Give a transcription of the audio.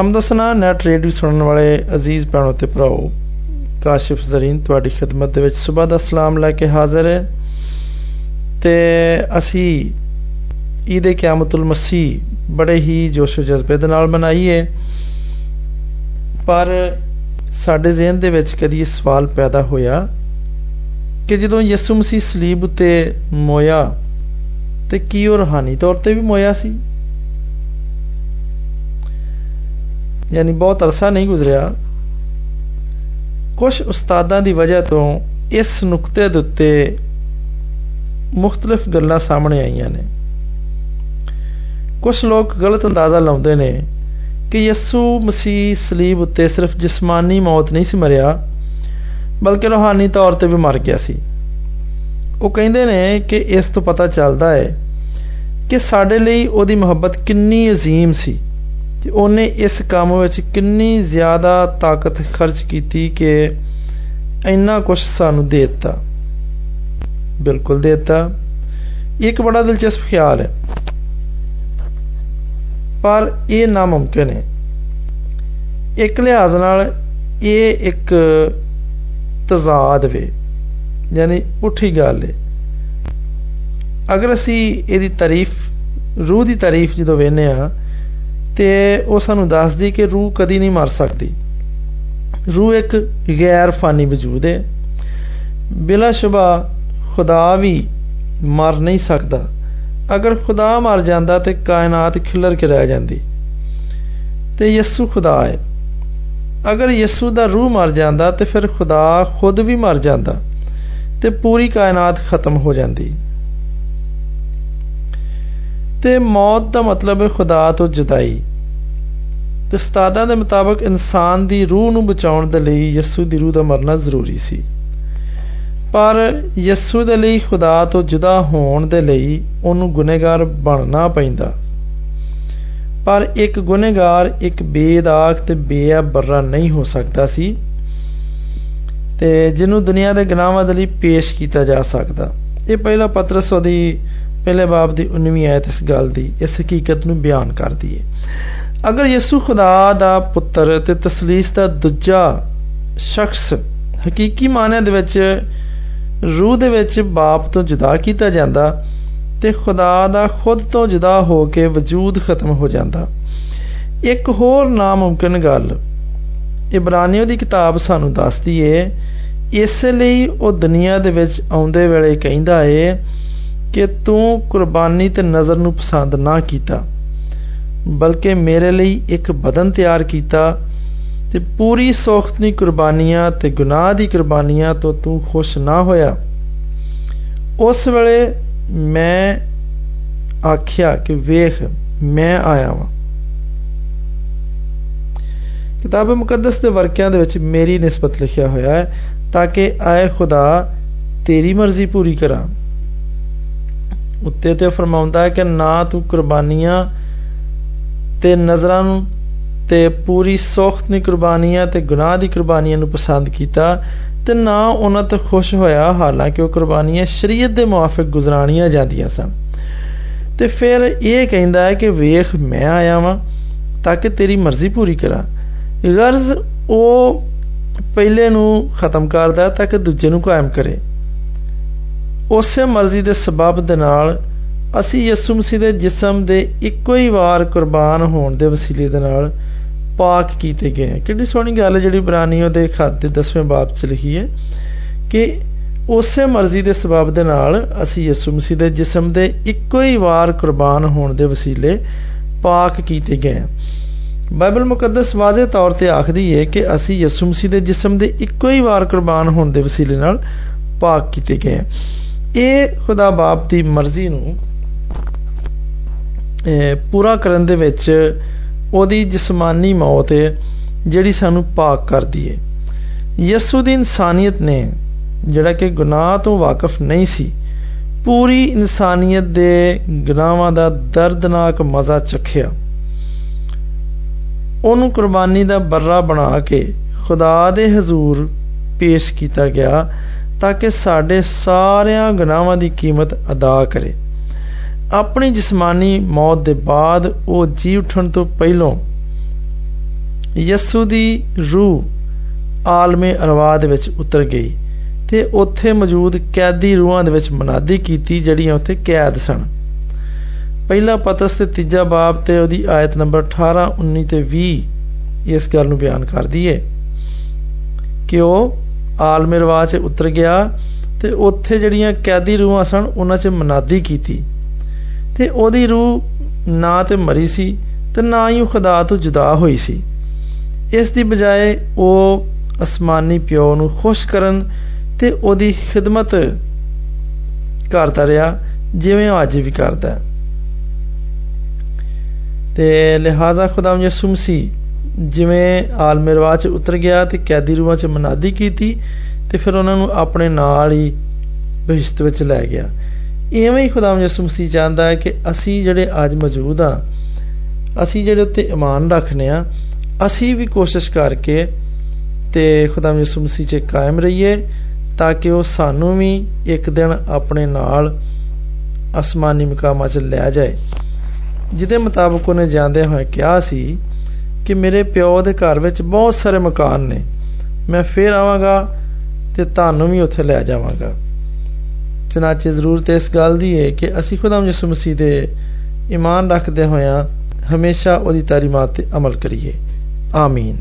ਹਮਦਸਨਾ net radio ਸੁਣਨ ਵਾਲੇ ਅਜ਼ੀਜ਼ ਭੈਣੋ ਤੇ ਭਰਾਓ, ਕਾਸ਼ਿਫ ਜ਼ਰੀਨ ਤੁਹਾਡੀ ਖidmat ਦੇ ਵਿੱਚ ਸਵੇਰ ਦਾ ਸਲਾਮ ਲੈ ਕੇ ਹਾਜ਼ਰ ਹੈ। ਤੇ ਅਸੀਂ ਈਦ ਕਿਆਮਤੁਲ ਮਸੀਹ ਬੜੇ ਹੀ ਜੋਸ਼ ਜਜ਼ਬੇ ਦੇ ਨਾਲ ਮਨਾਈਏ। ਪਰ ਸਾਡੇ ਜ਼ਿਹਨ ਦੇ ਵਿੱਚ ਕਦੀ ਇਹ ਸਵਾਲ ਪੈਦਾ ਹੋਇਆ ਕਿ ਜਦੋਂ ਯਿਸੂ ਮਸੀਹ ਸਲੀਬ ਤੇ ਮੋਇਆ, ਤੇ ਕੀ ਉਹ ਰੂਹਾਨੀ ਤੌਰ ਤੇ ਵੀ ਮੋਇਆ ਸੀ? ਯਾਨੀ ਬਹੁਤ ਅਰਸਾ ਨਹੀਂ ਗੁਜ਼ਰਿਆ ਕੁਝ ਉਸਤਾਦਾਂ ਦੀ ਵਜ੍ਹਾ ਤੋਂ ਇਸ ਨੁਕਤੇ ਦੇ ਉੱਤੇ ਮੁxtਲਫ ਗੱਲਾਂ ਸਾਹਮਣੇ ਆਈਆਂ ਨੇ ਕੁਝ ਲੋਕ ਗਲਤ ਅੰਦਾਜ਼ਾ ਲਾਉਂਦੇ ਨੇ ਕਿ ਯਿਸੂ ਮਸੀਹ ਸਲੀਬ ਉੱਤੇ ਸਿਰਫ ਜਿਸਮਾਨੀ ਮੌਤ ਨਹੀਂ ਸੀ ਮਰਿਆ ਬਲਕਿ ਰੂਹਾਨੀ ਤੌਰ ਤੇ ਵੀ ਮਰ ਗਿਆ ਸੀ ਉਹ ਕਹਿੰਦੇ ਨੇ ਕਿ ਇਸ ਤੋਂ ਪਤਾ ਚੱਲਦਾ ਹੈ ਕਿ ਸਾਡੇ ਲਈ ਉਹਦੀ ਮੁਹੱਬਤ ਕਿੰਨੀ عظیم ਸੀ ਤੇ ਉਹਨੇ ਇਸ ਕੰਮ ਵਿੱਚ ਕਿੰਨੀ ਜ਼ਿਆਦਾ ਤਾਕਤ ਖਰਚ ਕੀਤੀ ਕਿ ਇੰਨਾ ਕੁਝ ਸਾਨੂੰ ਦੇ ਦਿੱਤਾ। ਬਿਲਕੁਲ ਦੇ ਦਿੱਤਾ। ਇੱਕ ਬੜਾ ਦਿਲਚਸਪ ਖਿਆਲ ਹੈ। ਪਰ ਇਹ ਨਾਮੁਮਕਿਨ ਹੈ। ਇੱਕ ਲਿਹਾਜ਼ ਨਾਲ ਇਹ ਇੱਕ ਤਜ਼ਾਦ ਵੇ, ਯਾਨੀ ਪੁੱਠੀ ਗੱਲ ਹੈ ਅਗਰ ਅਸੀਂ ਇਹਦੀ ਤਾਰੀਫ, ਰੂਹ ਦੀ ਤਾਰੀਫ ਜਦੋਂ ਵੇਨੇ ਆ ਤੇ ਉਹ ਸਾਨੂੰ ਦੱਸਦੀ ਕਿ ਰੂਹ ਕਦੀ ਨਹੀਂ ਮਰ ਸਕਦੀ। ਰੂਹ ਇੱਕ ਗੈਰ ਫਾਨੀ ਵਜੂਦ ਹੈ। ਬਿਲਾ ਸ਼ੁਬਾ ਖੁਦਾ ਵੀ ਮਰ ਨਹੀਂ ਸਕਦਾ। ਅਗਰ ਖੁਦਾ ਮਰ ਜਾਂਦਾ ਤੇ ਕਾਇਨਾਤ ਖਿਲਰ ਕੇ ਰਹਿ ਜਾਂਦੀ। ਤੇ ਯਿਸੂ ਖੁਦਾ ਹੈ। ਅਗਰ ਯਿਸੂ ਦਾ ਰੂਹ ਮਰ ਜਾਂਦਾ ਤੇ ਫਿਰ ਖੁਦਾ ਖੁਦ ਵੀ ਮਰ ਜਾਂਦਾ ਤੇ ਪੂਰੀ ਕਾਇਨਾਤ ਖਤਮ ਹੋ ਜਾਂਦੀ। ਤੇ ਮੌਤ ਦਾ ਮਤਲਬ ਹੈ ਖੁਦਾ ਤੋਂ ਜੁਦਾਈ। ਤੇ ਸਤਾਦਾਂ ਦੇ ਮੁਤਾਬਕ ਇਨਸਾਨ ਦੀ ਰੂਹ ਨੂੰ ਬਚਾਉਣ ਦੇ ਲਈ ਯਿਸੂ ਦੀ ਰੂਹ ਦਾ ਮਰਨਾ ਜ਼ਰੂਰੀ ਸੀ। ਪਰ ਯਿਸੂ ਦੇ ਲਈ ਖੁਦਾ ਤੋਂ ਜੁਦਾ ਹੋਣ ਦੇ ਲਈ ਉਹਨੂੰ ਗੁਨੇਗਾਰ ਬਣਨਾ ਪੈਂਦਾ। ਪਰ ਇੱਕ ਗੁਨੇਗਾਰ ਇੱਕ ਬੇਦਾਗ ਤੇ ਬੇਅਬਰਾ ਨਹੀਂ ਹੋ ਸਕਦਾ ਸੀ ਤੇ ਜਿਹਨੂੰ ਦੁਨੀਆ ਦੇ ਗੁਨਾਹਾਂ ਦੇ ਲਈ ਪੇਸ਼ ਕੀਤਾ ਜਾ ਸਕਦਾ। ਇਹ ਪਹਿਲਾ ਪਤਰਸ ਉਹਦੀ ਪਹਿਲੇ ਬਾਬ ਦੀ 19ਵੀਂ ਆਇਤ ਇਸ ਗੱਲ ਦੀ, ਇਸ ਹਕੀਕਤ ਨੂੰ ਬਿਆਨ ਕਰਦੀ ਹੈ। ਅਗਰ ਯਿਸੂ ਖੁਦਾ ਦਾ ਪੁੱਤਰ ਤੇ ਤਸਲੀਸ ਦਾ ਦੂਜਾ ਸ਼ਖਸ ਹਕੀਕੀ ਮਾਨਿਆਂ ਦੇ ਵਿੱਚ, ਰੂਹ ਦੇ ਵਿੱਚ ਬਾਪ ਤੋਂ ਜੁਦਾ ਕੀਤਾ ਜਾਂਦਾ ਤੇ ਖੁਦਾ ਦਾ ਖੁਦ ਤੋਂ ਜੁਦਾ ਹੋ ਕੇ ਵਜੂਦ ਖਤਮ ਹੋ ਜਾਂਦਾ। ਇੱਕ ਹੋਰ ਨਾਮੁਮਕਿਨ ਗੱਲ ਇਬਰਾਨੀਓ ਦੀ ਕਿਤਾਬ ਸਾਨੂੰ ਦੱਸਦੀ ਏ, ਇਸ ਲਈ ਉਹ ਦੁਨੀਆ ਦੇ ਵਿੱਚ ਆਉਂਦੇ ਵੇਲੇ ਕਹਿੰਦਾ ਏ ਕਿ ਤੂੰ ਕੁਰਬਾਨੀ ਤੇ ਨਜ਼ਰ ਨੂੰ ਪਸੰਦ ਨਾ ਕੀਤਾ। ਬਲਕਿ ਮੇਰੇ ਲਈ ਇੱਕ ਬਦਨ ਤਿਆਰ ਕੀਤਾ ਤੇ ਪੂਰੀ ਸੋਖਤਨੀ ਕੁਰਬਾਨੀਆਂ ਤੇ ਗੁਨਾਹ ਦੀ ਕੁਰਬਾਨੀਆਂ ਤੋਂ ਤੂੰ ਖੁਸ਼ ਨਾ ਹੋਇਆ। ਉਸ ਵੇਲੇ ਮੈਂ ਆਖਿਆ ਕਿ ਵੇਖ, ਮੈਂ ਆਇਆ ਹਾਂ ਕਿਤਾਬ ਮੁਕੱਦਸ ਦੇ ਵਰਕਿਆਂ ਦੇ ਵਿੱਚ ਮੇਰੀ ਨਿਸਬਤ ਲਿਖਿਆ ਹੋਇਆ ਹੈ, ਤਾਂ ਕਿ ਆਏ ਖੁਦਾ ਤੇਰੀ ਮਰਜ਼ੀ ਪੂਰੀ ਕਰਾਂ। ਉੱਤੇ ਤੇ ਫਰਮਾਉਂਦਾ ਹੈ ਕਿ ਨਾ ਤੂੰ ਕੁਰਬਾਨੀਆਂ ਤੇ ਨਜ਼ਰਾਂ ਨੂੰ ਤੇ ਪੂਰੀ ਸੋਖਤ ਨੀ ਕੁਰਬਾਨੀਆਂ ਤੇ ਗੁਨਾਹ ਦੀ ਕੁਰਬਾਨੀਆਂ ਨੂੰ ਪਸੰਦ ਕੀਤਾ ਤੇ ਨਾ ਉਹਨਾਂ ਤੇ ਖੁਸ਼ ਹੋਇਆ, ਹਾਲਾਂਕਿ ਉਹ ਕੁਰਬਾਨੀਆਂ ਸ਼ਰੀਅਤ ਦੇ ਮੁਆਫਕ ਗੁਜ਼ਰਾਣੀਆਂ ਜਾਂਦੀਆਂ ਸਨ। ਤੇ ਫਿਰ ਇਹ ਕਹਿੰਦਾ ਹੈ ਕਿ ਵੇਖ, ਮੈਂ ਆਇਆ ਵਾਂ ਤਾਂ ਕਿ ਤੇਰੀ ਮਰਜ਼ੀ ਪੂਰੀ ਕਰਾਂ। ਗਰਜ਼ ਉਹ ਪਹਿਲੇ ਨੂੰ ਖਤਮ ਕਰਦਾ ਤਾਂ ਕਿ ਦੂਜੇ ਨੂੰ ਕਾਇਮ ਕਰੇ। ਉਸੇ ਮਰਜ਼ੀ ਦੇ ਸਬਬ ਦੇ ਨਾਲ ਅਸੀਂ ਯਿਸੂ ਮਸੀਹ ਦੇ ਜਿਸਮ ਦੇ ਇੱਕੋ ਹੀ ਵਾਰ ਕੁਰਬਾਨ ਹੋਣ ਦੇ ਵਸੀਲੇ ਦੇ ਨਾਲ ਪਾਕ ਕੀਤੇ ਗਏ ਕਿੰਨੀ ਸੋਹਣੀ ਗੱਲ ਜਿਹੜੀ ਬਰਾਨੀਓ ਦੇ ਖੱਤ ਦੇ 10ਵੇਂ ਬਾਬ ਚ ਲਿਖੀ ਹੈ ਕਿ ਉਸੇ ਮਰਜ਼ੀ ਦੇ ਸਬਬ ਦੇ ਨਾਲ ਅਸੀਂ ਯਿਸੂ ਮਸੀਹ ਦੇ ਜਿਸਮ ਦੇ ਇੱਕੋ ਹੀ ਵਾਰ ਕੁਰਬਾਨ ਹੋਣ ਦੇ ਵਸੀਲੇ ਪਾਕ ਕੀਤੇ ਗਏ ਬਾਈਬਲ ਮੁਕੱਦਸ ਵਾਜ਼ੇ ਤੌਰ ਤੇ ਆਖਦੀ ਹੈ ਕਿ ਅਸੀਂ ਯਿਸੂ ਮਸੀਹ ਦੇ ਜਿਸਮ ਦੇ ਇੱਕੋ ਹੀ ਵਾਰ ਕੁਰਬਾਨ ਹੋਣ ਦੇ ਵਸੀਲੇ ਨਾਲ ਪਾਕ ਕੀਤੇ ਗਏ ਇਹ ਖੁਦਾ ਬਾਪ ਦੀ ਮਰਜ਼ੀ ਨੂੰ ਪੂਰਾ ਕਰਨ ਦੇ ਵਿੱਚ ਉਹਦੀ ਜਿਸਮਾਨੀ ਮੌਤ ਹੈ, ਜਿਹੜੀ ਸਾਨੂੰ ਪਾਕ ਕਰਦੀ ਹੈ। ਯਿਸੂ ਦੀ ਇਨਸਾਨੀਅਤ ਨੇ, ਜਿਹੜਾ ਕਿ ਗੁਨਾਹ ਤੋਂ ਵਾਕਿਫ ਨਹੀਂ ਸੀ, ਪੂਰੀ ਇਨਸਾਨੀਅਤ ਦੇ ਗੁਨਾਹਾਂ ਦਾ ਦਰਦਨਾਕ ਮਜ਼ਾ ਚਖਿਆ। ਉਹਨੂੰ ਕੁਰਬਾਨੀ ਦਾ ਬਰਰਾ ਬਣਾ ਕੇ ਖੁਦਾ ਦੇ ਹਜ਼ੂਰ ਪੇਸ਼ ਕੀਤਾ ਗਿਆ, ਤਾਂ ਕਿ ਸਾਡੇ ਸਾਰਿਆਂ ਗੁਨਾਹਾਂ ਦੀ ਕੀਮਤ ਅਦਾ ਕਰੇ। ਆਪਣੀ ਜਿਸਮਾਨੀ ਮੌਤ ਦੇ ਬਾਅਦ ਉਹ ਜੀ ਉਠਣ ਤੋਂ ਪਹਿਲਾਂ ਯਸੂ ਦੀ ਰੂਹ ਆਲਮੇ ਅਰਵਾਹ ਦੇ ਵਿੱਚ ਉਤਰ ਗਈ ਤੇ ਉੱਥੇ ਮੌਜੂਦ ਕੈਦੀ ਰੂਹਾਂ ਦੇ ਵਿੱਚ ਮਨਾਦੀ ਕੀਤੀ ਜਿਹੜੀਆਂ ਉੱਥੇ ਕੈਦ ਸਨ। ਪਹਿਲਾ ਪਤਰਸ ਤੇ ਤੀਜਾ ਬਾਬ ਤੇ ਉਹਦੀ ਆਇਤ ਨੰਬਰ 18 19 ਤੇ 20 ਇਸ ਗੱਲ ਨੂੰ ਬਿਆਨ ਕਰਦੀ ਹੈ ਕਿ ਉਹ ਆਲਮੇ ਰਵਾਹ 'ਚ ਉਤਰ ਗਿਆ ਤੇ ਉੱਥੇ ਜਿਹੜੀਆਂ ਕੈਦੀ ਰੂਹਾਂ ਸਨ, ਉਹਨਾਂ 'ਚ ਮਨਾਦੀ ਕੀਤੀ। ਤੇ ਉਹਦੀ ਰੂਹ ਨਾ ਤੇ ਮਰੀ ਸੀ ਤੇ ਨਾ ਹੀ ਉਹ ਖੁਦਾ ਤੋਂ ਜੁਦਾ ਹੋਈ ਸੀ। ਇਸ ਦੀ ਬਜਾਏ ਉਹ ਅਸਮਾਨੀ ਪਿਓ ਨੂੰ ਖੁਸ਼ ਕਰਨ ਤੇ ਉਹਦੀ ਖਿਦਮਤ ਕਰਦਾ ਰਿਹਾ, ਜਿਵੇਂ ਉਹ ਅੱਜ ਵੀ ਕਰਦਾ ਤੇ ਲਿਹਾਜ਼ਾ ਖੁਦਾਮ ਯਿਸੂ ਮਸੀਹ ਜਿਵੇਂ ਆਲਮੇ ਰਵਾਹ 'ਚ ਉਤਰ ਗਿਆ ਤੇ ਕੈਦੀ ਰੂਹਾਂ 'ਚ ਮਨਾਦੀ ਕੀਤੀ ਤੇ ਫਿਰ ਉਹਨਾਂ ਨੂੰ ਆਪਣੇ ਨਾਲ ਹੀ ਬਹਿਸ਼ਤ ਵਿੱਚ ਲੈ ਗਿਆ। ਇਵੇਂ ਹੀ ਖੁਦਾਮ ਯਿਸੂ ਮਸੀਹ ਚਾਹੁੰਦਾ ਹੈ ਕਿ ਅਸੀਂ ਜਿਹੜੇ ਅੱਜ ਮੌਜੂਦ ਆ ਅਸੀਂ ਜਿਹੜੇ ਉੱਤੇ ਈਮਾਨ ਰੱਖਨੇ ਆ ਅਸੀਂ ਵੀ ਕੋਸ਼ਿਸ਼ ਕਰਕੇ ਤੇ ਖੁਦਾਮ ਯਿਸੂ ਮਸੀਹ 'ਚ ਕਾਇਮ ਰਹੀਏ ਤਾਂ ਕਿ ਉਹ ਸਾਨੂੰ ਵੀ ਇੱਕ ਦਿਨ ਆਪਣੇ ਨਾਲ ਅਸਮਾਨੀ ਮਕਾਮਾਂ 'ਚ ਲੈ ਜਾਏ। ਜਿਹਦੇ ਮੁਤਾਬਕ ਉਹਨੇ ਜਾਂਦੇ ਹੋਏ ਕਿਹਾ ਸੀ ਕਿ ਮੇਰੇ ਪਿਓ ਦੇ ਘਰ ਵਿੱਚ ਬਹੁਤ ਸਾਰੇ ਮਕਾਨ ਨੇ, ਮੈਂ ਫੇਰ ਆਵਾਂਗਾ ਤੇ ਤੁਹਾਨੂੰ ਵੀ ਉੱਥੇ ਲੈ ਜਾਵਾਂਗਾ। ਚਨਾਚੇ ਜ਼ਰੂਰਤ ਇਸ ਗੱਲ ਦੀ ਹੈ ਕਿ ਅਸੀਂ ਖੁਦਾਮ ਯਿਸੂ ਮਸੀਹ ਦੇ ਈਮਾਨ ਰੱਖਦੇ ਹੋਇਆਂ ਹਮੇਸ਼ਾ ਉਹਦੀ ਤਾਰੀਮਾਤ ਤੇ ਅਮਲ ਕਰੀਏ। ਆਮੀਨ।